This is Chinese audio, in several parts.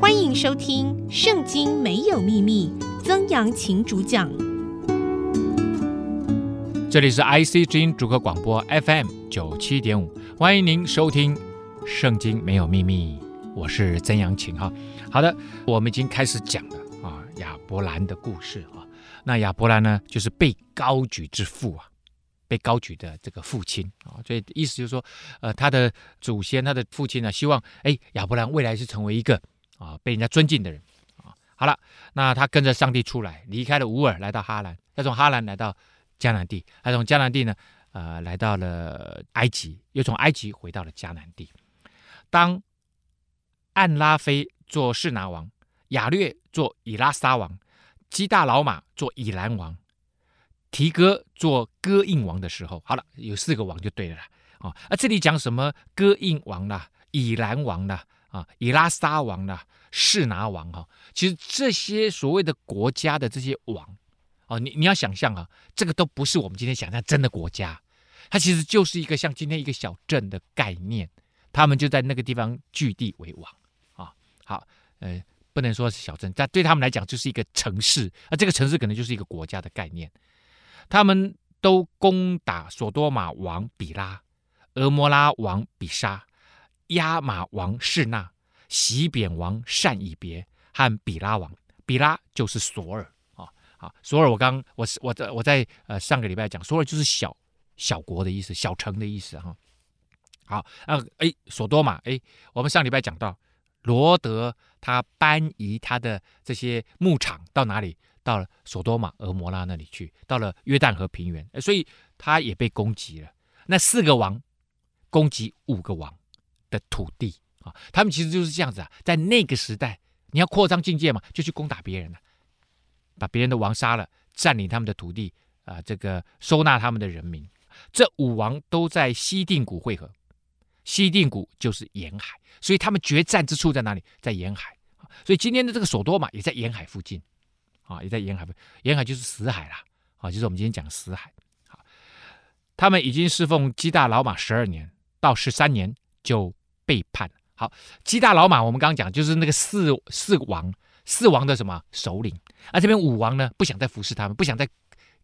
欢迎收听《圣经没有秘密》，曾阳晴主讲。这里是 IC 之音主客广播 FM 九七点五，欢迎您收听《圣经没有秘密》，我是曾阳晴哈。好的，我们已经开始讲了啊，亚伯兰的故事啊。那亚伯兰呢，就是被高举之父啊，被高举的这个父亲啊，所以意思就是说，呃，他的祖先，他的父亲呢，希望哎，亚伯兰未来是成为一个啊被人家尊敬的人啊。好了，那他跟着上帝出来，离开了乌尔，来到哈兰，再从哈兰来到迦南地，他从迦南地呢，呃，来到了埃及，又从埃及回到了迦南地。当暗拉菲做示拿王，亚略做以拉撒王。基大老玛做以兰王，提哥做哥印王的时候，好了，有四个王就对了啦。啊，啊，这里讲什么哥印王啦，以兰王啦，啊，以拉撒王啦，士拿王哈，其实这些所谓的国家的这些王，哦，你你要想象啊，这个都不是我们今天想象真的国家，它其实就是一个像今天一个小镇的概念，他们就在那个地方据地为王啊。好，呃。不能说是小镇，但对他们来讲就是一个城市，啊这个城市可能就是一个国家的概念。他们都攻打所多玛王比拉、俄摩拉王比沙、亚玛王示那、洗扁王善以别和比拉王。比拉就是索尔啊，啊，索尔我刚我我在我在呃上个礼拜讲，索尔就是小小国的意思，小城的意思哈。好，啊，哎，所多玛，哎，我们上礼拜讲到。罗德他搬移他的这些牧场到哪里？到了所多玛、俄摩拉那里去，到了约旦河平原，所以他也被攻击了。那四个王攻击五个王的土地啊，他们其实就是这样子啊。在那个时代，你要扩张境界嘛，就去攻打别人了，把别人的王杀了，占领他们的土地啊，这个收纳他们的人民。这五王都在西定谷会合。西定谷就是沿海，所以他们决战之处在哪里？在沿海。所以今天的这个所多玛也在沿海附近，啊，也在沿海。沿海就是死海啦，啊，就是我们今天讲死海。好，他们已经侍奉基大老马十二年，到十三年就背叛。好，基大老马我们刚刚讲就是那个四四王，四王的什么首领？而这边五王呢，不想再服侍他们，不想再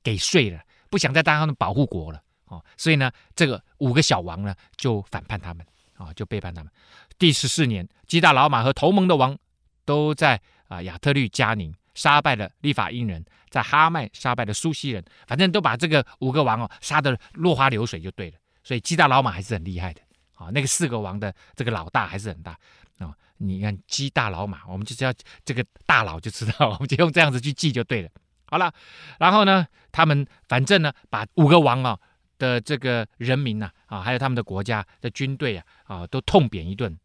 给税了，不想再当他们保护国了。哦，所以呢，这个五个小王呢就反叛他们，啊、就背叛他们。第十四年，基大老马和同盟的王都在啊亚特律加宁杀败了利法因人，在哈麦杀败了苏西人，反正都把这个五个王哦杀得落花流水就对了。所以基大老马还是很厉害的，啊、那个四个王的这个老大还是很大啊、你看基大老马，我们就知道这个大佬就知道，我们就用这样子去记就对了。好了，然后呢，他们反正呢把五个王啊、哦。的这个人民呐，啊，还有他们的国家的军队啊，啊，都痛扁一顿。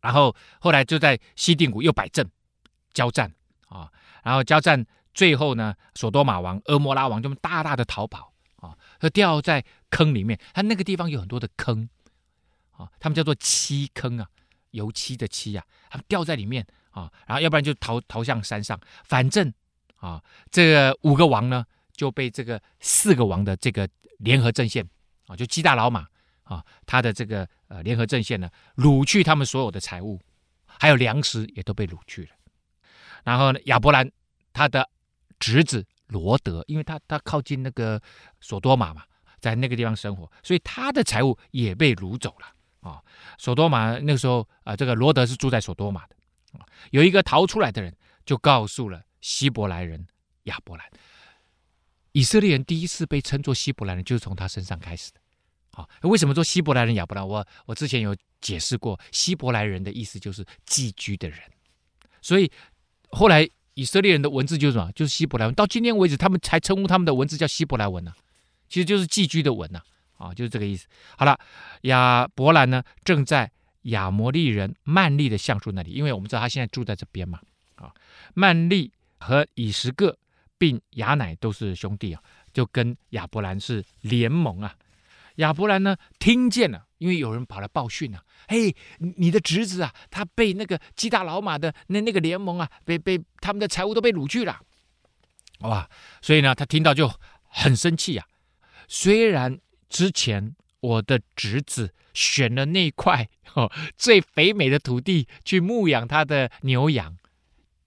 然后后来就在西定谷又摆阵交战啊，然后交战最后呢，所多玛王、俄摩拉王就大大的逃跑啊，和掉在坑里面。他那个地方有很多的坑啊，他们叫做漆坑啊，油漆的漆啊，他们掉在里面啊，然后要不然就逃逃向山上。反正啊，这个五个王呢就被这个四个王的这个。联合阵线啊，就基大老马啊，他的这个呃联合阵线呢，掳去他们所有的财物，还有粮食也都被掳去了。然后呢，亚伯兰他的侄子罗德，因为他他靠近那个所多玛嘛，在那个地方生活，所以他的财物也被掳走了啊。所多玛那个时候啊，这个罗德是住在所多玛的啊。有一个逃出来的人，就告诉了希伯来人亚伯兰。以色列人第一次被称作希伯来人，就是从他身上开始的。好，为什么说希伯来人亚伯兰？我我之前有解释过，希伯来人的意思就是寄居的人。所以后来以色列人的文字就是什么？就是希伯来文。到今天为止，他们才称呼他们的文字叫希伯来文呢、其实就是寄居的文呐。啊，就是这个意思。好了，亚伯兰呢，正在亚摩利人曼利的橡树那里，因为我们知道他现在住在这边嘛。啊，曼利和以实各。并亚乃都是兄弟啊，就跟亚伯兰是联盟啊。亚伯兰呢，听见了，因为有人跑来报讯啊，嘿，你的侄子啊，他被那个基大老马的那那个联盟啊，被被他们的财物都被掳去了，哇！所以呢，他听到就很生气啊。虽然之前我的侄子选了那块哦最肥美的土地去牧养他的牛羊，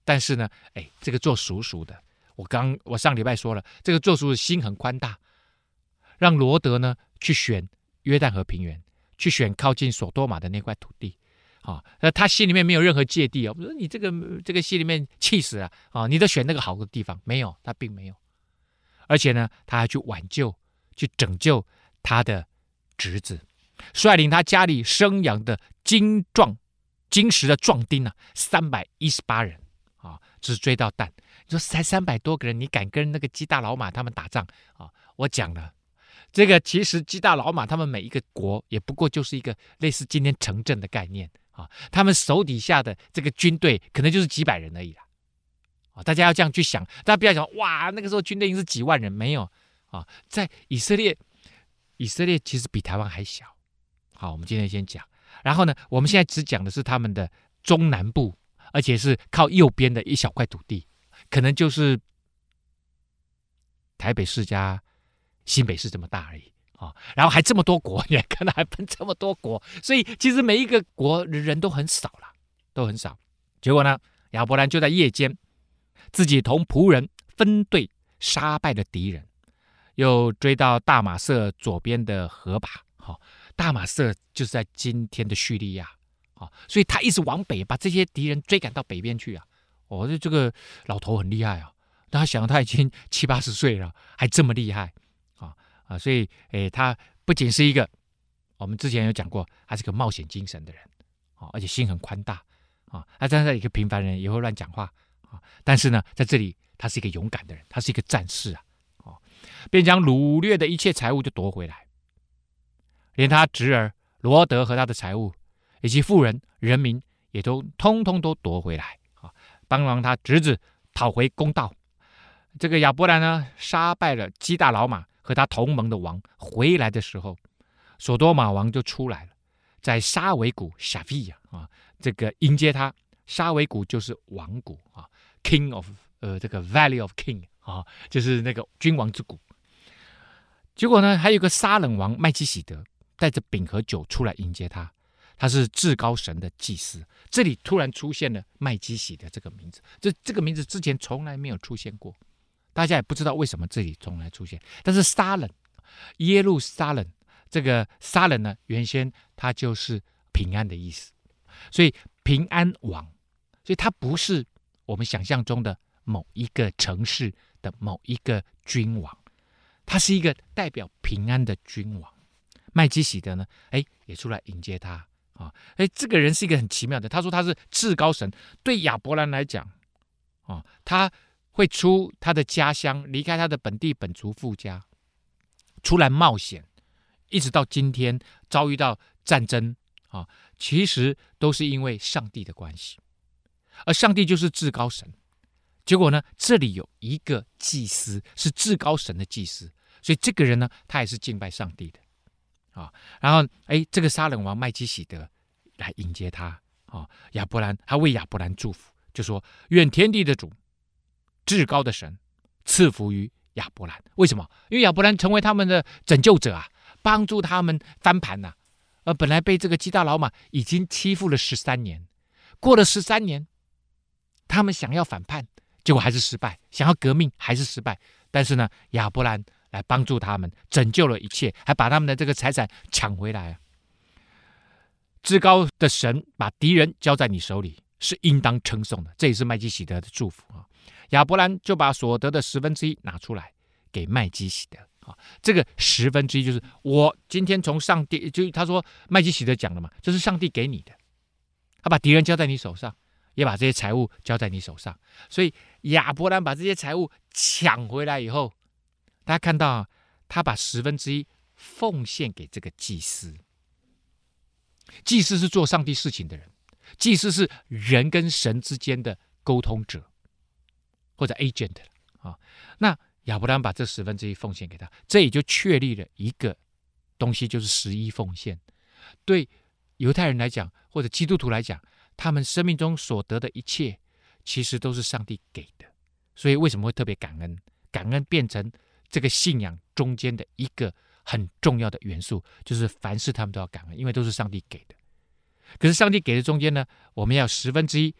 但是呢，哎，这个做叔叔的，我刚我上礼拜说了，这个做叔叔心很宽大，让罗德呢去选约旦河平原，去选靠近索多玛的那块土地。啊，那他心里面没有任何芥蒂哦。我说你这个这个心里面气死了啊！你都选那个好的地方，没有，他并没有。而且呢，他还去挽救、去拯救他的侄子，率领他家里生养的精壮、精实的壮丁啊，三百一十八人啊，只追到蛋。你说才三百多个人，你敢跟那个基大老马他们打仗啊？我讲了。这个其实基大老马他们每一个国也不过就是一个类似今天城镇的概念啊，他们手底下的这个军队可能就是几百人而已啦，啊，大家要这样去想，大家不要想哇，那个时候军队已经是几万人，没有啊，在以色列，以色列其实比台湾还小。好，我们今天先讲，然后呢，我们现在只讲的是他们的中南部，而且是靠右边的一小块土地，可能就是台北市加。新北市这么大而已啊，然后还这么多国，你看到还分这么多国，所以其实每一个国人都很少了，都很少。结果呢，亚伯兰就在夜间，自己同仆人分队杀败了敌人，又追到大马色左边的河坝。好，大马色就是在今天的叙利亚啊，所以他一直往北，把这些敌人追赶到北边去啊。哦，这这个老头很厉害啊，他想他已经七八十岁了，还这么厉害。啊，所以，诶，他不仅是一个，我们之前有讲过，他是个冒险精神的人，啊，而且心很宽大，啊，他站在一个平凡人也会乱讲话，啊，但是呢，在这里他是一个勇敢的人，他是一个战士啊，啊，便将掳掠的一切财物就夺回来，连他侄儿罗德和他的财物，以及富人人民也都通通都夺回来，啊，帮忙他侄子讨回公道。这个亚伯兰呢，杀败了基大老马。和他同盟的王回来的时候，索多玛王就出来了，在沙维谷沙菲亚啊，这个迎接他。沙维谷就是王谷啊，King of 呃这个 Valley of King 啊，就是那个君王之谷。结果呢，还有个沙冷王麦基洗德带着饼和酒出来迎接他，他是至高神的祭司。这里突然出现了麦基洗德这个名字，这这个名字之前从来没有出现过。大家也不知道为什么这里从来出现，但是撒冷，耶路撒冷，这个撒冷呢，原先它就是平安的意思，所以平安王，所以它不是我们想象中的某一个城市的某一个君王，他是一个代表平安的君王。麦基洗德呢，哎，也出来迎接他啊，哎，这个人是一个很奇妙的，他说他是至高神，对亚伯兰来讲，啊，他。会出他的家乡，离开他的本地本族父家，出来冒险，一直到今天遭遇到战争啊，其实都是因为上帝的关系，而上帝就是至高神。结果呢，这里有一个祭司是至高神的祭司，所以这个人呢，他也是敬拜上帝的啊。然后，哎，这个撒冷王麦基洗德来迎接他啊，亚伯兰他为亚伯兰祝福，就说：愿天地的主。至高的神赐福于亚伯兰，为什么？因为亚伯兰成为他们的拯救者啊，帮助他们翻盘呐、啊。而本来被这个基大老马已经欺负了十三年，过了十三年，他们想要反叛，结果还是失败；想要革命还是失败。但是呢，亚伯兰来帮助他们，拯救了一切，还把他们的这个财产抢回来啊。至高的神把敌人交在你手里，是应当称颂的。这也是麦基洗德的祝福啊。亚伯兰就把所得的十分之一拿出来给麦基洗德。啊，这个十分之一就是我今天从上帝，就他说麦基洗德讲了嘛，这是上帝给你的，他把敌人交在你手上，也把这些财物交在你手上，所以亚伯兰把这些财物抢回来以后，大家看到，他把十分之一奉献给这个祭司，祭司是做上帝事情的人，祭司是人跟神之间的沟通者。或者 agent 啊，那亚伯兰把这十分之一奉献给他，这也就确立了一个东西，就是十一奉献。对犹太人来讲，或者基督徒来讲，他们生命中所得的一切，其实都是上帝给的。所以为什么会特别感恩？感恩变成这个信仰中间的一个很重要的元素，就是凡事他们都要感恩，因为都是上帝给的。可是上帝给的中间呢，我们要十分之一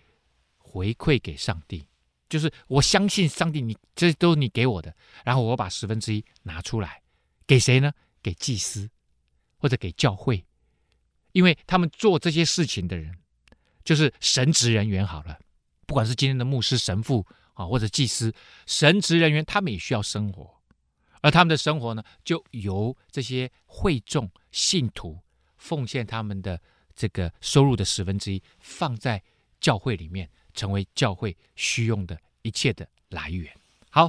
回馈给上帝，就是我相信上帝你，这都是你给我的，然后我把十分之一拿出来给谁呢？给祭司或者给教会，因为他们做这些事情的人，就是神职人员。好了，不管是今天的牧师、神父啊，或者祭司，神职人员，他们也需要生活。而他们的生活呢，就由这些会众信徒奉献他们的这个收入的十分之一，放在教会里面，成为教会需用的一切的来源。好，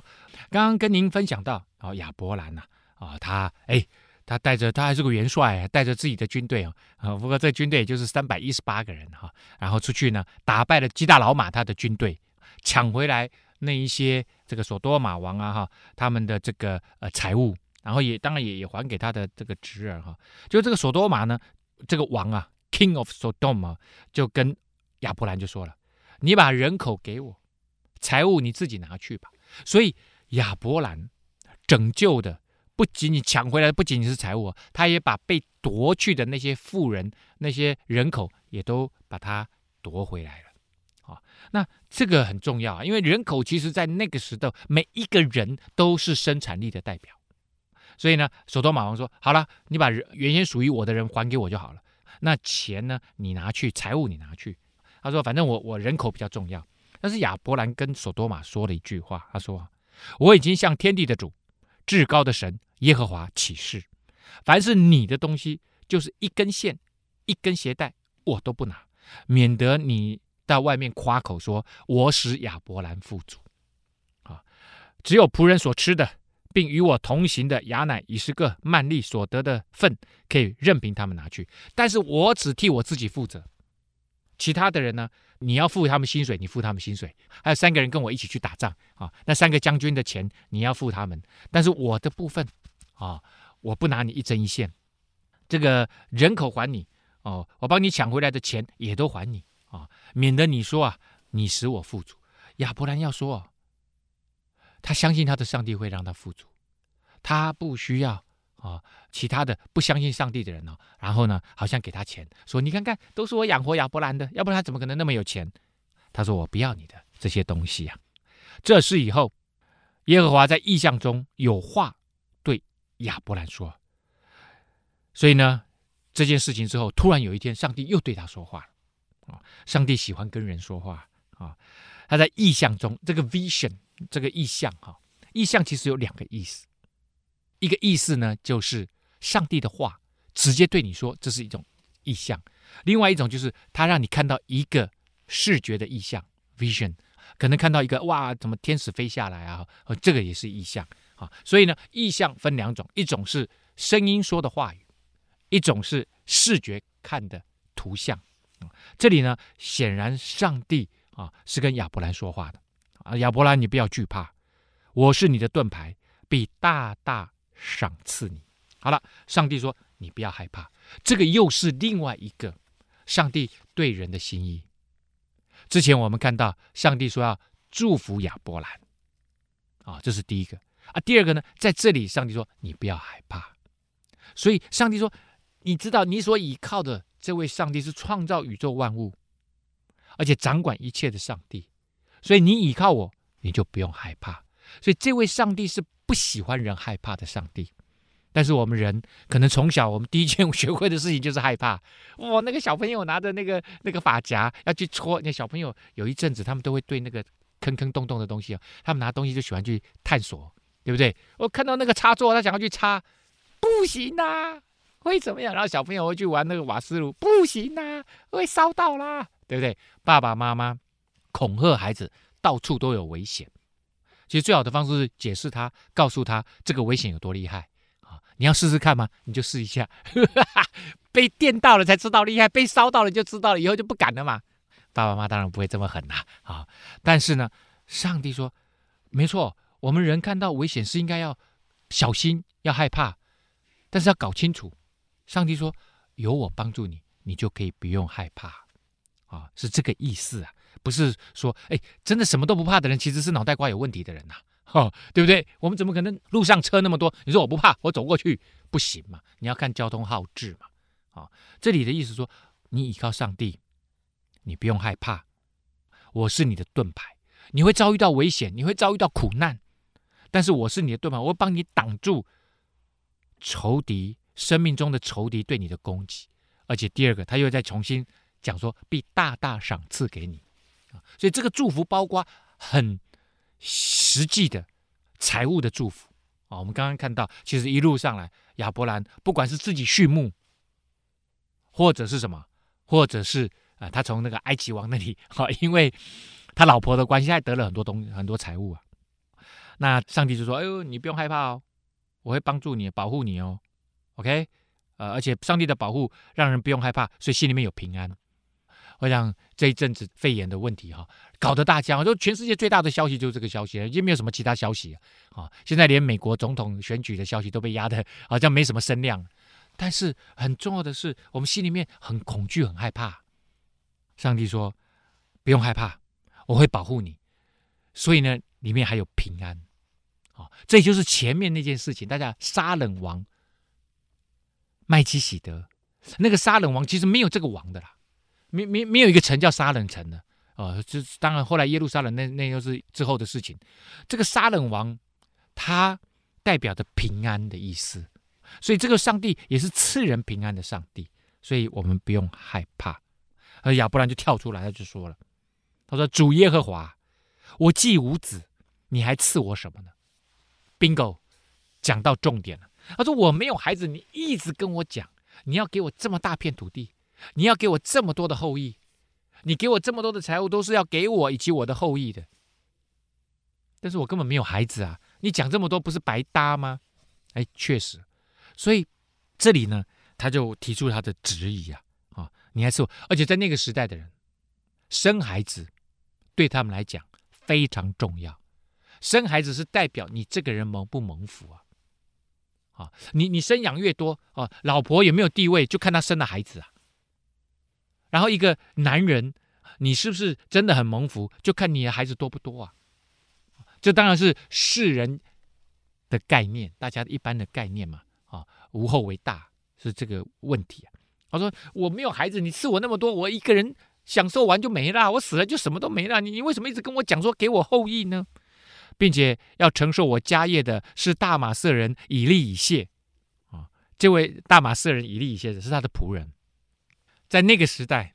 刚刚跟您分享到啊，亚伯兰呐，啊，他哎，他带着他还是个元帅，带着自己的军队啊，啊，不过这军队也就是三百一十八个人哈，然后出去呢，打败了基大老马他的军队，抢回来。那一些这个所多玛王啊哈，他们的这个呃财物，然后也当然也也还给他的这个侄儿哈。就这个所多玛呢，这个王啊，King of Sodom 啊，就跟亚伯兰就说了：“你把人口给我，财物你自己拿去吧。”所以亚伯兰拯救的不仅仅抢回来不仅仅是财物，他也把被夺去的那些富人、那些人口也都把他夺回来了。啊，那这个很重要啊，因为人口其实在那个时代，每一个人都是生产力的代表。所以呢，所多马王说：“好了，你把原先属于我的人还给我就好了。那钱呢，你拿去，财物你拿去。”他说：“反正我我人口比较重要。”但是亚伯兰跟所多玛说了一句话，他说：“我已经向天地的主、至高的神耶和华起誓，凡是你的东西，就是一根线、一根鞋带，我都不拿，免得你。”到外面夸口说：“我使亚伯兰富足，啊，只有仆人所吃的，并与我同行的亚乃、以实各、曼利所得的份，可以任凭他们拿去。但是我只替我自己负责。其他的人呢？你要付他们薪水，你付他们薪水。还有三个人跟我一起去打仗啊，那三个将军的钱你要付他们。但是我的部分啊，我不拿你一针一线。这个人口还你哦，我帮你抢回来的钱也都还你。”啊，免得你说啊，你使我富足。亚伯兰要说啊，他相信他的上帝会让他富足，他不需要啊其他的不相信上帝的人呢。然后呢，好像给他钱，说你看看，都是我养活亚伯兰的，要不然他怎么可能那么有钱？他说我不要你的这些东西呀。这事以后，耶和华在异象中有话对亚伯兰说，所以呢，这件事情之后，突然有一天，上帝又对他说话了。啊，上帝喜欢跟人说话啊！他在异象中，这个 vision，这个异象哈，异象其实有两个意思。一个意思呢，就是上帝的话直接对你说，这是一种意象；另外一种就是他让你看到一个视觉的意象 vision，可能看到一个哇，怎么天使飞下来啊？这个也是意象啊。所以呢，意象分两种，一种是声音说的话语，一种是视觉看的图像。这里呢，显然上帝啊是跟亚伯兰说话的啊，亚伯兰，你不要惧怕，我是你的盾牌，必大大赏赐你。好了，上帝说你不要害怕，这个又是另外一个上帝对人的心意。之前我们看到上帝说要祝福亚伯兰啊，这是第一个啊。第二个呢，在这里上帝说你不要害怕，所以上帝说，你知道你所倚靠的。这位上帝是创造宇宙万物，而且掌管一切的上帝，所以你倚靠我，你就不用害怕。所以这位上帝是不喜欢人害怕的上帝。但是我们人可能从小，我们第一件学会的事情就是害怕。哇，那个小朋友拿着那个那个发夹要去戳，那小朋友有一阵子，他们都会对那个坑坑洞洞的东西，他们拿东西就喜欢去探索，对不对？我看到那个插座，他想要去插，不行呐。会怎么样？然后小朋友会去玩那个瓦斯炉，不行呐，会烧到啦，对不对？爸爸妈妈恐吓孩子，到处都有危险。其实最好的方式是解释他，告诉他这个危险有多厉害啊！你要试试看吗？你就试一下，被电到了才知道厉害，被烧到了就知道了，以后就不敢了嘛。爸爸妈妈当然不会这么狠呐啊！但是呢，上帝说，没错，我们人看到危险是应该要小心，要害怕，但是要搞清楚。上帝说：“有我帮助你，你就可以不用害怕，啊，是这个意思啊，不是说，哎，真的什么都不怕的人，其实是脑袋瓜有问题的人呐，哦，对不对？我们怎么可能路上车那么多？你说我不怕，我走过去不行嘛？你要看交通号志嘛。啊、这里的意思说，你依靠上帝，你不用害怕，我是你的盾牌。你会遭遇到危险，你会遭遇到苦难，但是我是你的盾牌，我会帮你挡住仇敌生命中的仇敌对你的攻击。而且第二个，他又再重新讲说，必大大赏赐给你。所以这个祝福包括很实际的财务的祝福啊。我们刚刚看到，其实一路上来，亚伯兰不管是自己畜牧，或者是什么，或者是啊，他从那个埃及王那里啊，因为。他老婆的关系，还得了很多东，很多财物啊。那上帝就说：“哎呦，你不用害怕哦，我会帮助你，保护你哦。”OK，呃，而且上帝的保护让人不用害怕，所以心里面有平安。我想这一阵子肺炎的问题哈，搞得大家就全世界最大的消息就是这个消息，已经没有什么其他消息啊。现在连美国总统选举的消息都被压得 好像没什么声量。但是很重要的是，我们心里面很恐惧、很害怕。上帝说：“不用害怕。”我会保护你，所以呢，里面还有平安，啊，这就是前面那件事情。大家沙冷王麦基洗德，那个沙冷王其实没有这个王的啦，没没没有一个城叫杀人城的，哦，就当然后来耶路撒冷那那又是之后的事情。这个杀人王，他代表着平安的意思，所以这个上帝也是赐人平安的上帝，所以我们不用害怕。而亚伯兰就跳出来，他就说了。他说：“主耶和华，我既无子，你还赐我什么呢？”Bingo，讲到重点了。他说：“我没有孩子，你一直跟我讲，你要给我这么大片土地，你要给我这么多的后裔，你给我这么多的财物，都是要给我以及我的后裔的。但是我根本没有孩子啊！你讲这么多，不是白搭吗？”哎，确实。所以这里呢，他就提出他的质疑啊！啊，你还是，而且在那个时代的人生孩子。对他们来讲非常重要，生孩子是代表你这个人蒙不蒙福啊！啊，你你生养越多啊，老婆有没有地位就看他生的孩子啊。然后一个男人，你是不是真的很蒙福，就看你的孩子多不多啊？这当然是世人的概念，大家一般的概念嘛。啊，无后为大是这个问题啊。他说我没有孩子，你赐我那么多，我一个人。享受完就没了，我死了就什么都没了。你你为什么一直跟我讲说给我后裔呢？并且要承受我家业的是大马色人以利以谢啊，这位大马色人以利以谢是他的仆人。在那个时代，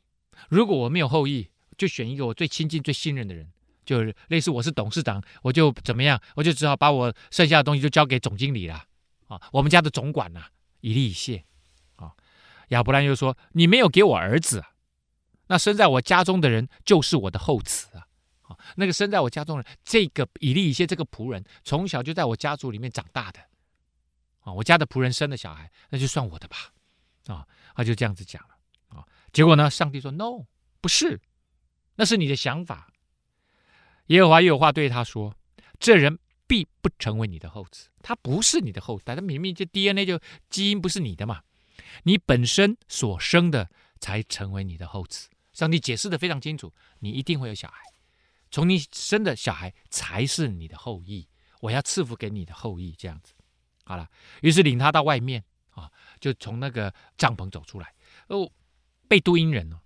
如果我没有后裔，就选一个我最亲近、最信任的人，就是类似我是董事长，我就怎么样，我就只好把我剩下的东西就交给总经理了啊，我们家的总管呐，以利以谢啊。亚伯兰又说：“你没有给我儿子。”那生在我家中的人就是我的后子啊！啊，那个生在我家中的人，这个以利以谢这个仆人，从小就在我家族里面长大的啊，我家的仆人生的小孩，那就算我的吧！啊，他就这样子讲了。结果呢，上帝说：“No，不是，那是你的想法。”耶和华又有话对他说：“这人必不成为你的后子，他不是你的后代，他明明就 DNA 就基因不是你的嘛，你本身所生的才成为你的后子。”上帝解释得非常清楚，你一定会有小孩，从你生的小孩才是你的后裔，我要赐福给你的后裔，这样子，好了，于是领他到外面啊，就从那个帐篷走出来。哦，贝都因人哦，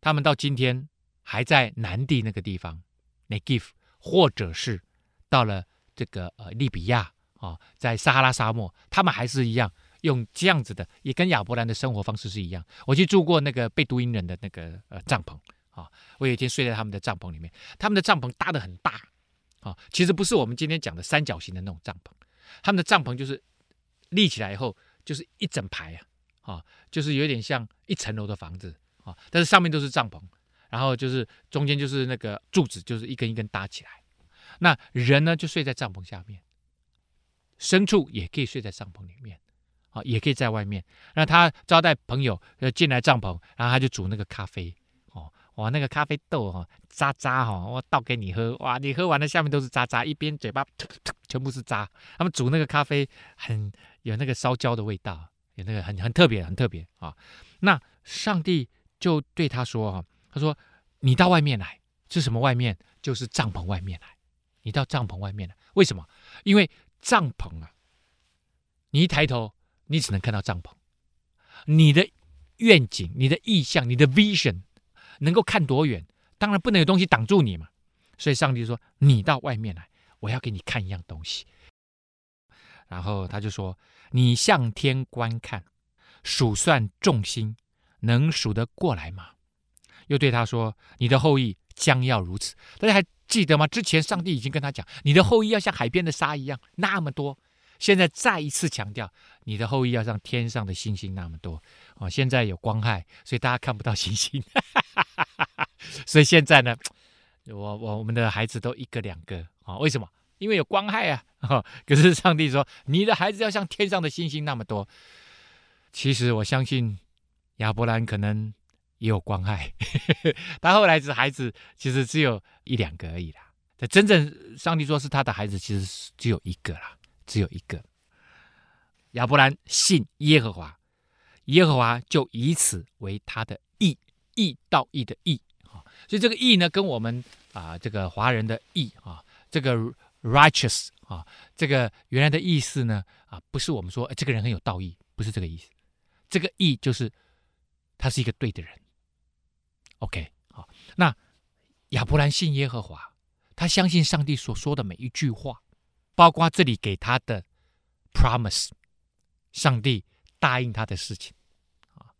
他们到今天还在南地那个地方，Negev，或者是到了这个呃利比亚啊，在撒哈拉沙漠，他们还是一样。用这样子的，也跟亚伯兰的生活方式是一样。我去住过那个贝都因人的那个呃帐篷啊，我有一天睡在他们的帐篷里面，他们的帐篷搭得很大啊，其实不是我们今天讲的三角形的那种帐篷，他们的帐篷就是立起来以后就是一整排啊，啊，就是有点像一层楼的房子啊，但是上面都是帐篷，然后就是中间就是那个柱子，就是一根一根搭起来，那人呢就睡在帐篷下面，牲畜也可以睡在帐篷里面。啊，也可以在外面。那他招待朋友，呃，进来帐篷，然后他就煮那个咖啡。哦，哇，那个咖啡豆哈，渣渣哈，我倒给你喝。哇，你喝完了，下面都是渣渣，一边嘴巴吐 吐全部是渣。他们煮那个咖啡很有那个烧焦的味道，那个很很特别，很特别啊。那上帝就对他说哈，他说你到外面来，是什么外面？就是帐篷外面来。你到帐篷外面来。为什么？因为帐篷啊，你一抬头，你只能看到帐篷。你的愿景、你的意向、你的 vision 能够看多远？当然不能有东西挡住你嘛。所以上帝说：“你到外面来，我要给你看一样东西。”然后他就说：“你向天观看，数算众星，能数得过来吗？”又对他说：“你的后裔将要如此。”大家还记得吗？之前上帝已经跟他讲：“你的后裔要像海边的沙一样，那么多。”现在再一次强调：“你的后裔要像天上的星星那么多。”哦，现在有光害，所以大家看不到星星。所以现在呢？我我我们的孩子都一个两个啊？为什么？因为有光害啊！可是上帝说，你的孩子要像天上的星星那么多。其实我相信亚伯兰可能也有光害，他后来的孩子其实只有一两个而已啦。这真正上帝说是他的孩子，其实只有一个啦，只有一个。亚伯兰信耶和华，耶和华就以此为他的义，义道义的义。所以这个义呢，跟我们啊这个华人的义啊，这个 righteous 啊，这个原来的意思呢啊，不是我们说哎这个人很有道义，不是这个意思。这个义就是他是一个对的人。OK，好，那亚伯兰信耶和华，他相信上帝所说的每一句话，包括这里给他的 promise，上帝答应他的事情啊，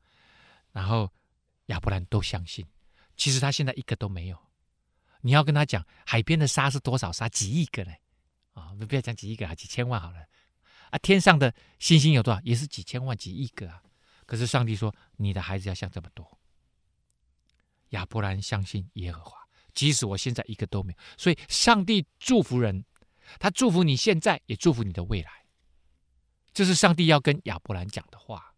然后亚伯兰都相信。其实他现在一个都没有，你要跟他讲海边的沙是多少沙？几亿个呢？啊，不要讲几亿个啊，几千万好了。啊，天上的星星有多少？也是几千万、几亿个啊。可是上帝说，你的孩子要像这么多。亚伯兰相信耶和华，即使我现在一个都没有。所以上帝祝福人，他祝福你现在，也祝福你的未来。这是上帝要跟亚伯兰讲的话。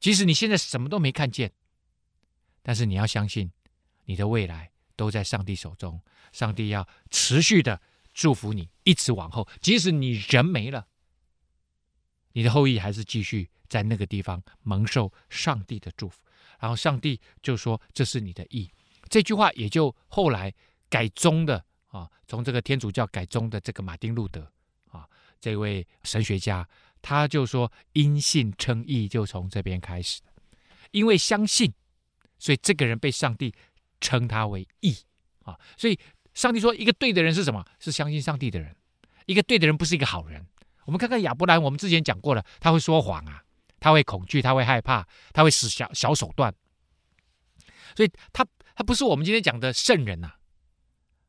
即使你现在什么都没看见，但是你要相信。你的未来都在上帝手中，上帝要持续的祝福你，一直往后，即使你人没了，你的后裔还是继续在那个地方蒙受上帝的祝福。然后上帝就说：“这是你的意。”这句话也就后来改宗的啊，从这个天主教改宗的这个马丁路德啊，这位神学家，他就说：“因信称义，就从这边开始，因为相信，所以这个人被上帝。”称他为义啊，所以上帝说，一个对的人是什么？是相信上帝的人。一个对的人不是一个好人。我们看看亚伯兰，我们之前讲过了，他会说谎啊，他会恐惧，他会害怕，他会使小小手段。所以他他不是我们今天讲的圣人呐、啊，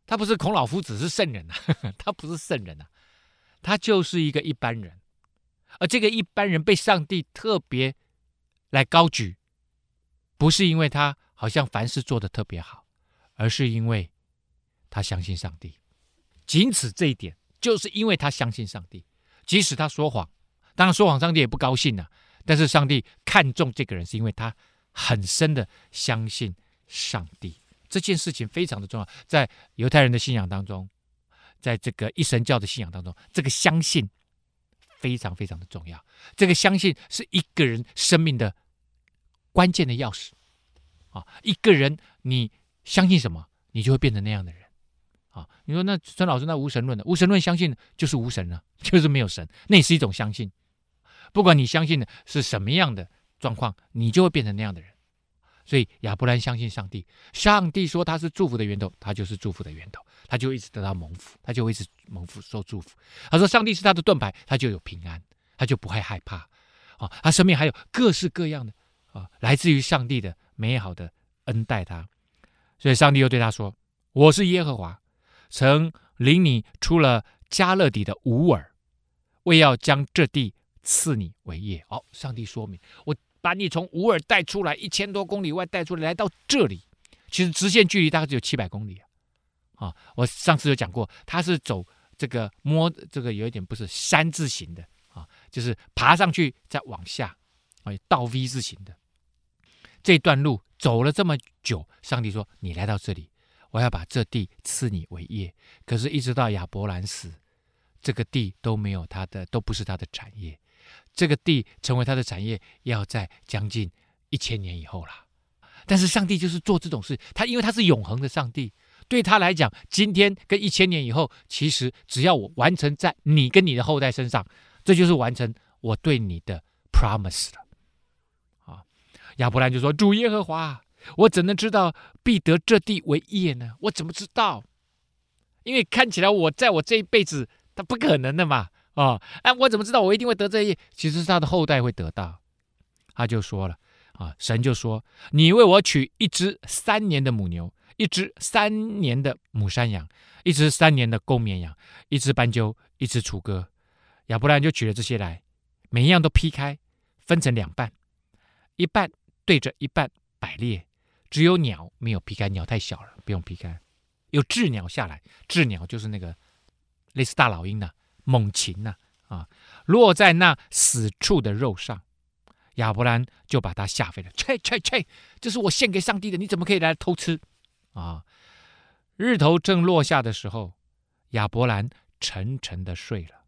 他不是孔老夫子是圣人呐，他不是圣人呐、他就是一个一般人。而这个一般人被上帝特别来高举，不是因为他。好像凡事做得特别好，而是因为他相信上帝。仅此这一点，就是因为他相信上帝。即使他说谎，当然说谎，上帝也不高兴呐、啊。但是上帝看重这个人，是因为他很深的相信上帝。这件事情非常的重要，在犹太人的信仰当中，在这个一神教的信仰当中，这个相信非常非常的重要。这个相信是一个人生命的关键的钥匙。啊，一个人你相信什么，你就会变成那样的人。啊，你说那孙老师那无神论的，无神论相信就是无神了，就是没有神，那也是一种相信。不管你相信的是什么样的状况，你就会变成那样的人。所以亚伯兰相信上帝，上帝说他是祝福的源头，他就是祝福的源头，他就一直得到蒙福，他就会一直蒙福受祝福。他说上帝是他的盾牌，他就有平安，他就不会害怕。啊，他身边还有各式各样的啊，来自于上帝的。美好的恩待他，所以上帝又对他说：“我是耶和华，曾领你出了加勒底的吾尔，为要将这地赐你为业。”哦，上帝说明，我把你从吾尔带出来一千多公里外带出来，来到这里，其实直线距离大概只有七百公里啊！啊，我上次有讲过，他是走这个摸这个有一点不是山字形的啊，就是爬上去再往下，啊，倒 V 字形的。这段路走了这么久，上帝说：“你来到这里，我要把这地赐你为业。”可是，一直到亚伯兰死，这个地都没有他的，都不是他的产业。这个地成为他的产业，要在将近一千年以后了。但是，上帝就是做这种事，他因为他是永恒的上帝，对他来讲，今天跟一千年以后，其实只要我完成在你跟你的后代身上，这就是完成我对你的 promise 了。亚伯兰就说：“主耶和华，我怎能知道必得这地为业呢？我怎么知道？因为看起来我在我这一辈子，他不可能的嘛。啊，哎，我怎么知道我一定会得这业？其实是他的后代会得到。”他就说了。啊，神就说：“你为我取一只三年的母牛，一只三年的母山羊，一只三年的公绵羊，一只斑鸠，一只雏鸽。”亚伯兰就取了这些来，每一样都劈开，分成两半，一半对着一半摆列。只有鸟没有劈开，鸟太小了，不用劈开。有雉鸟下来，雉鸟就是那个类似大老鹰的、猛禽呐，啊，落在那死处的肉上。亚伯兰就把他吓飞了，切切切！这是我献给上帝的，你怎么可以来偷吃？啊！日头正落下的时候，亚伯兰沉沉的睡了。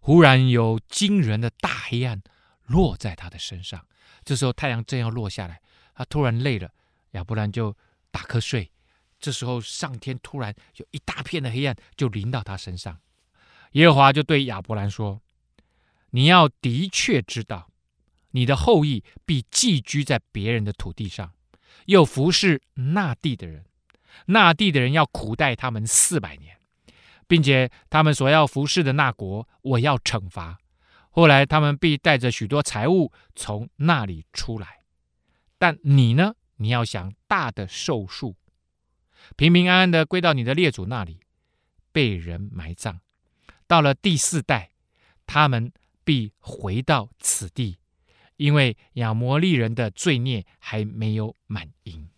忽然有惊人的大黑暗落在他的身上。这时候太阳正要落下来，他突然累了，亚伯兰就打瞌睡。这时候上天突然有一大片的黑暗就临到他身上。耶和华就对亚伯兰说：“你要的确知道。”你的后裔必寄居在别人的土地上，又服侍那地的人。那地的人要苦待他们四百年，并且他们所要服侍的那国，我要惩罚。后来他们必带着许多财物从那里出来。但你呢？你要想大的寿数，平平安安的归到你的列祖那里，被人埋葬。到了第四代，他们必回到此地。因为亚摩利人的罪孽还没有满盈。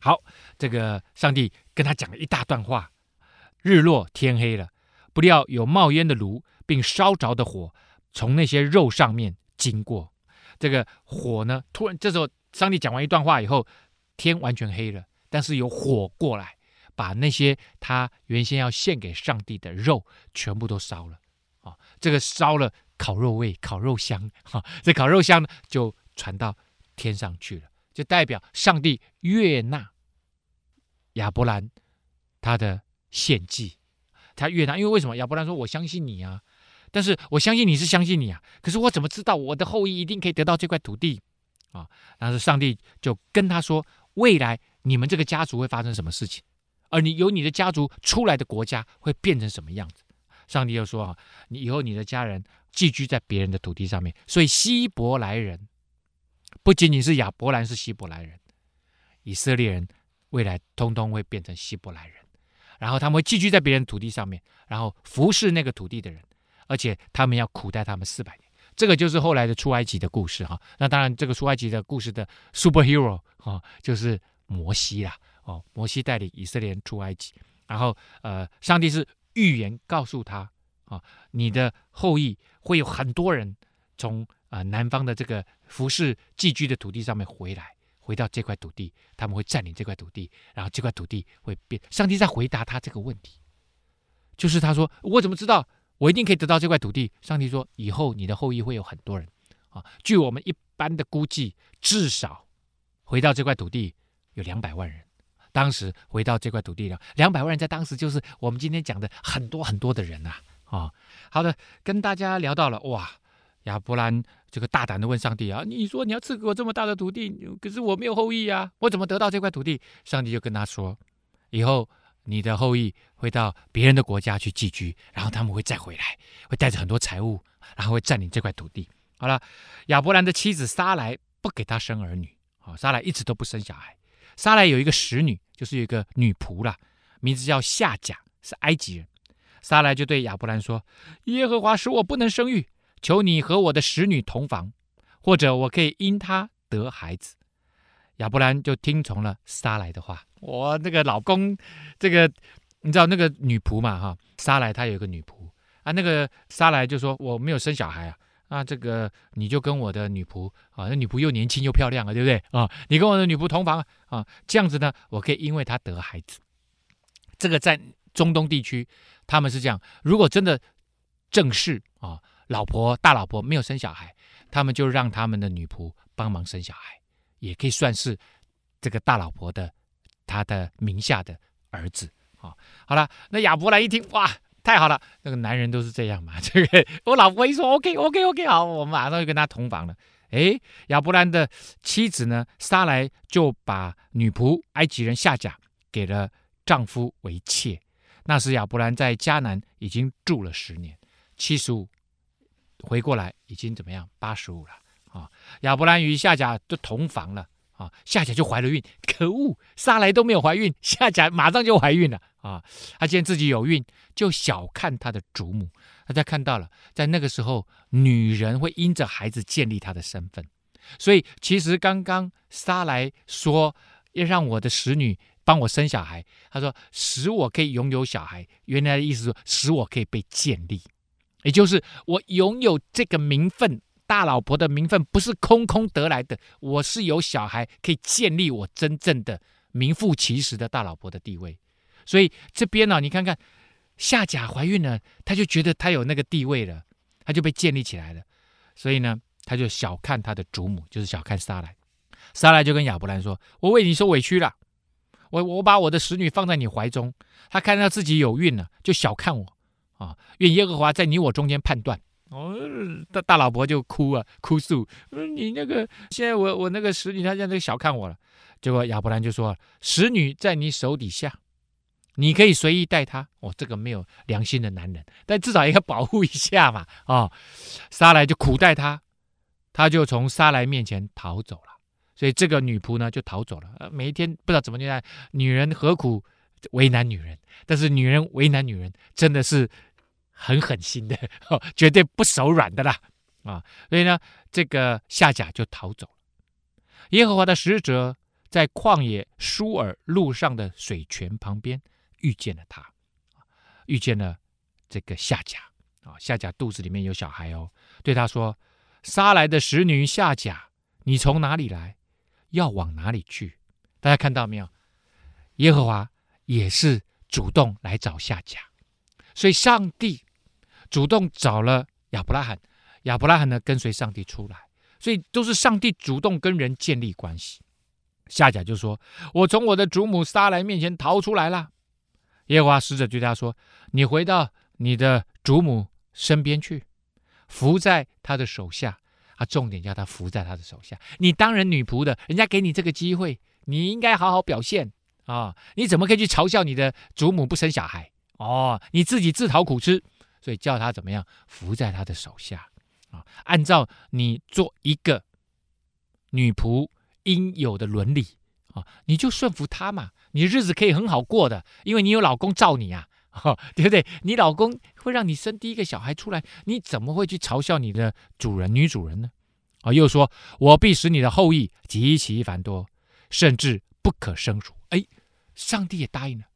好，这个上帝跟他讲了一大段话。日落天黑了，不料有冒烟的炉，并烧着的火从那些肉上面经过。这个火呢，突然这时候上帝讲完一段话以后，天完全黑了，但是有火过来，把那些他原先要献给上帝的肉全部都烧了。啊，这个烧了。烤肉味、烤肉香，哈，这烤肉香呢就传到天上去了，就代表上帝悦纳亚伯兰他的献祭，他悦纳，因为为什么？亚伯兰说：“我相信你啊，但是我相信你是相信你啊，可是我怎么知道我的后裔一定可以得到这块土地啊？”但是上帝就跟他说：“未来你们这个家族会发生什么事情，而你由你的家族出来的国家会变成什么样子？”上帝又说：“啊，你以后你的家人。”寄居在别人的土地上面，所以希伯来人不仅仅是亚伯兰是希伯来人，以色列人未来通通会变成希伯来人，然后他们会寄居在别人土地上面，然后服侍那个土地的人，而且他们要苦待他们四百年。这个就是后来的出埃及的故事哈。那当然，这个出埃及的故事的 superhero 哈，就是摩西啦。哦，摩西带领以色列人出埃及，然后呃，上帝是预言告诉他。啊，你的后裔会有很多人从、呃、南方的这个服侍寄居的土地上面回来，回到这块土地，他们会占领这块土地，然后这块土地会变。上帝在回答他这个问题，就是他说：“我怎么知道我一定可以得到这块土地？”上帝说：“以后你的后裔会有很多人啊，据我们一般的估计，至少回到这块土地有两百万人。当时回到这块土地了，两百万人在当时就是我们今天讲的很多很多的人啊。”啊、好的，跟大家聊到了哇，亚伯兰这个大胆的问上帝啊，你说你要赐给我这么大的土地，可是我没有后裔啊，我怎么得到这块土地？上帝就跟他说，以后你的后裔会到别人的国家去寄居，然后他们会再回来，会带着很多财物，然后会占领这块土地。好了，亚伯兰的妻子撒莱不给他生儿女，啊、哦，撒莱一直都不生小孩。撒莱有一个使女，就是有一个女仆啦，名字叫夏甲，是埃及人。撒莱就对亚伯兰说：“耶和华使我不能生育，求你和我的使女同房，或者我可以因她得孩子。”亚伯兰就听从了撒莱的话。我那个老公，这个你知道那个女仆嘛？哈，撒莱她有一个女仆啊。那个撒莱就说：“我没有生小孩啊，啊，这个你就跟我的女仆啊，那女仆又年轻又漂亮啊，对不对啊？你跟我的女仆同房啊，这样子呢，我可以因为她得孩子。”这个在中东地区。他们是这样，如果真的正室啊，老婆大老婆没有生小孩，他们就让他们的女仆帮忙生小孩，也可以算是这个大老婆的他的名下的儿子。啊，好了，那亚伯兰一听，哇，太好了，那个男人都是这样嘛。这个我老婆一说，OK，OK，OK，好，我马上就跟他同房了。哎，亚伯兰的妻子呢，撒莱就把女仆埃及人夏甲给了丈夫为妾。那时亚伯兰在迦南已经住了十年，七十五回过来已经怎么样？八十五了啊！亚伯兰与夏甲就同房了啊，夏甲就怀了孕。可恶，撒莱都没有怀孕，夏甲马上就怀孕了啊！他见自己有孕，就小看他的祖母。大家看到了，在那个时候，女人会因着孩子建立她的身份。所以，其实刚刚撒莱说要让我的使女帮我生小孩，他说使我可以拥有小孩，原来的意思说使我可以被建立，也就是我拥有这个名分，大老婆的名分不是空空得来的，我是有小孩可以建立我真正的名副其实的大老婆的地位。所以这边呢、你看看。夏甲怀孕了，他就觉得他有那个地位了，他就被建立起来了。所以呢，他就小看他的祖母，就是小看撒莱。撒莱就跟亚伯兰说：“我为你受委屈了，我我把我的使女放在你怀中，他看到自己有孕了，就小看我啊！愿耶和华在你我中间判断。”哦，大大老婆就哭啊，哭诉：“你那个现在我我那个使女，她现在都小看我了。”结果亚伯兰就说：“使女在你手底下。”你可以随意待他，哦，这个没有良心的男人，但至少也要保护一下嘛，啊、哦，撒莱就苦待她，她就从撒莱面前逃走了，所以这个女仆呢就逃走了，每一天不知道怎么样，女人何苦为难女人？但是女人为难女人真的是很狠心的，哦、绝对不手软的啦，啊、所以呢，这个夏甲就逃走了。耶和华的使者在旷野舒尔路上的水泉旁边。遇见了他，遇见了这个夏甲啊，夏甲肚子里面有小孩哦，对他说：“杀来的使女夏甲，你从哪里来？要往哪里去？”大家看到没有？耶和华也是主动来找夏甲，所以上帝主动找了亚伯拉罕，亚伯拉罕呢跟随上帝出来，所以都是上帝主动跟人建立关系。夏甲就说：“我从我的祖母撒莱面前逃出来了。”耶和华使者对他说：“你回到你的祖母身边去，伏在他的手下。啊，重点叫他伏在他的手下。你当人女仆的，人家给你这个机会，你应该好好表现啊！你怎么可以去嘲笑你的祖母不生小孩？哦，你自己自讨苦吃。所以叫他怎么样？伏在他的手下啊！按照你做一个女仆应有的伦理啊，你就顺服他嘛。”你日子可以很好过的，因为你有老公罩你啊，哦，对不对？你老公会让你生第一个小孩出来，你怎么会去嘲笑你的主人、女主人呢？啊、又说我必使你的后裔极其繁多，甚至不可胜数。哎，上帝也答应了，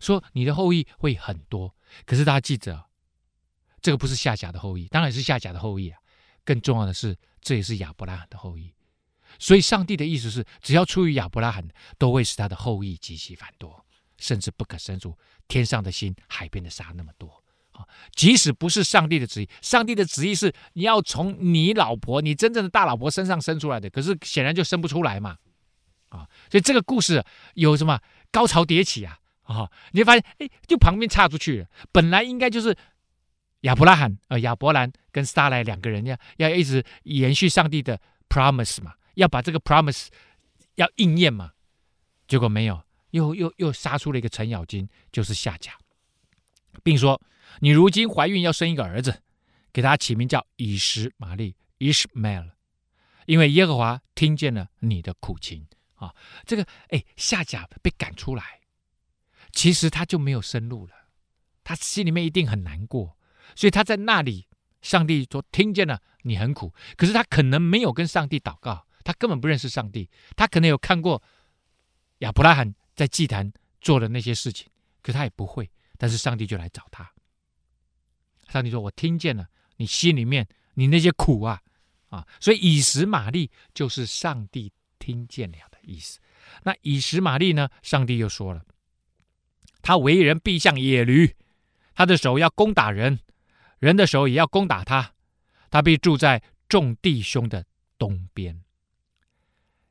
说你的后裔会很多。可是大家记着，这个不是夏甲的后裔，当然是夏甲的后裔啊。更重要的是，这也是亚伯拉罕的后裔。所以，上帝的意思是，只要出于亚伯拉罕，都会使他的后裔极其繁多，甚至不可胜数。天上的星，海边的沙那么多！即使不是上帝的旨意，上帝的旨意是你要从你老婆、你真正的大老婆身上生出来的，可是显然就生不出来嘛！啊，所以这个故事有什么高潮迭起啊？啊，你会发现，哎，就旁边岔出去了。本来应该就是亚伯拉罕、呃亚伯兰跟撒莱两个人要要一直延续上帝的 promise 嘛。要把这个 promise 要应验嘛？结果没有，又又又杀出了一个程咬金，就是夏甲，并说：“你如今怀孕要生一个儿子，给他起名叫以实玛利 （Ishmael），因为耶和华听见了你的苦情啊。”这个哎，夏甲被赶出来，其实他就没有生路了，他心里面一定很难过，所以他在那里，上帝说听见了你很苦，可是他可能没有跟上帝祷告。他根本不认识上帝，他可能有看过亚伯拉罕在祭坛做的那些事情，可他也不会。但是上帝就来找他，上帝说：“我听见了你心里面你那些苦啊啊！”所以以实玛利就是上帝听见了的意思。那以实玛利呢？上帝又说了：“他为人必像野驴，他的手要攻打人，人的手也要攻打他，他必住在众弟兄的东边。”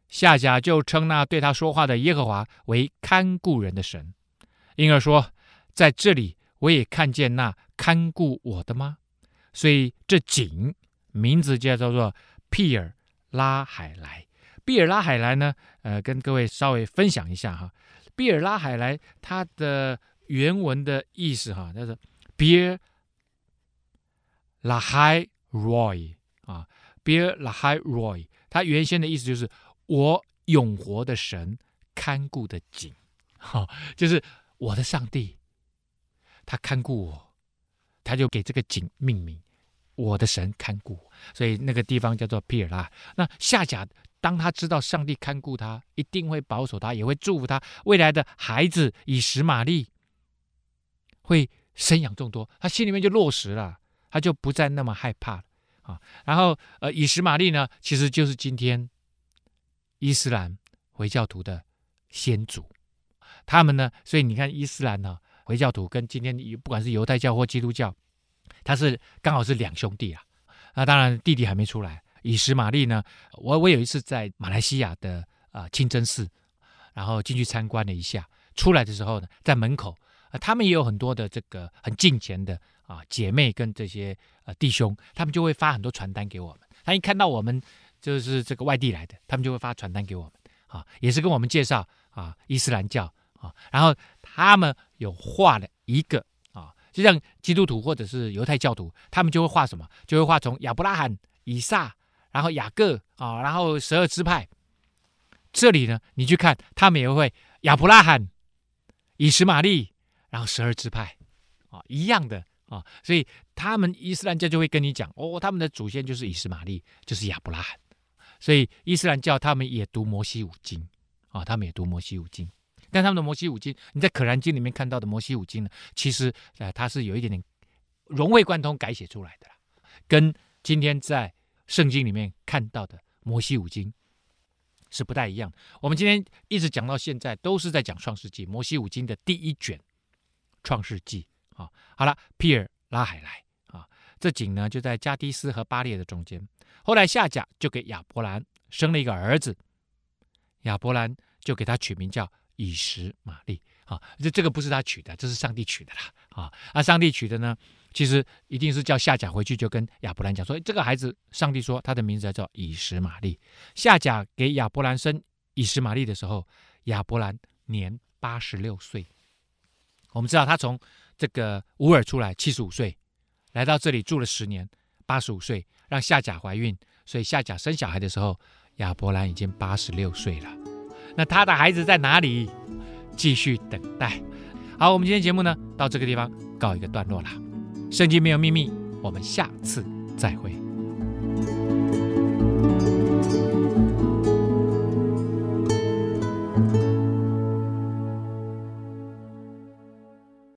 夏甲就称那对他说话的耶和华为看顾人的神，因而说，在这里我也看见那看顾我的吗？所以这井名字就叫做毗尔拉海莱。毗尔拉海莱呢，呃，跟各位稍微分享一下哈。比尔拉海莱它的原文的意思哈，叫做 Beer Lahai Roi 啊，Beer Lahai Roi，它原先的意思就是我永活的神看顾的井，哈，就是我的上帝，他看顾我，他就给这个井命名，我的神看顾，所以那个地方叫做比尔拉。那下甲当他知道上帝看顾他，一定会保守他，也会祝福他未来的孩子以实玛利会生养众多，他心里面就落实了，他就不再那么害怕了啊。然后呃，以实玛利呢，其实就是今天伊斯兰回教徒的先祖，他们呢，所以你看伊斯兰呢，回教徒跟今天不管是犹太教或基督教，他是刚好是两兄弟啊。那当然弟弟还没出来。以实玛利呢，我我有一次在马来西亚的啊清真寺，然后进去参观了一下，出来的时候呢，在门口。他们也有很多的这个很近前的啊姐妹跟这些呃弟兄，他们就会发很多传单给我们。他一看到我们就是这个外地来的，他们就会发传单给我们啊，也是跟我们介绍啊伊斯兰教啊。然后他们有画了一个啊，就像基督徒或者是犹太教徒，他们就会画什么？就会画从亚伯拉罕、以撒，然后雅各啊，然后十二支派。这里呢，你去看，他们也会亚伯拉罕、以实玛利。然后十二支派，啊，一样的啊，所以他们伊斯兰教就会跟你讲，哦，他们的祖先就是以实玛利，就是亚伯拉罕，所以伊斯兰教他们也读摩西五经，啊，他们也读摩西五经，但他们的摩西五经，你在可兰经里面看到的摩西五经呢，其实呃它是有一点点融会贯通改写出来的啦，跟今天在圣经里面看到的摩西五经是不太一样的。我们今天一直讲到现在，都是在讲创世纪，摩西五经的第一卷。创世纪啊，好了，皮尔拉海莱啊，这井呢就在加低斯和巴列的中间。后来夏甲就给亚伯兰生了一个儿子，亚伯兰就给他取名叫以实玛利啊。这这个不是他取的，这是上帝取的啦啊。那上帝取的呢，其实一定是叫夏甲回去就跟亚伯兰讲说，这个孩子，上帝说他的名字叫以实玛利。夏甲给亚伯兰生以实玛利的时候，亚伯兰年八十六岁。我们知道他从这个乌尔出来，七十五岁，来到这里住了十年，八十五岁，让夏甲怀孕，所以夏甲生小孩的时候，亚伯兰已经八十六岁了。那他的孩子在哪里？继续等待。好，我们今天节目呢，到这个地方告一个段落了。圣经没有秘密，我们下次再会。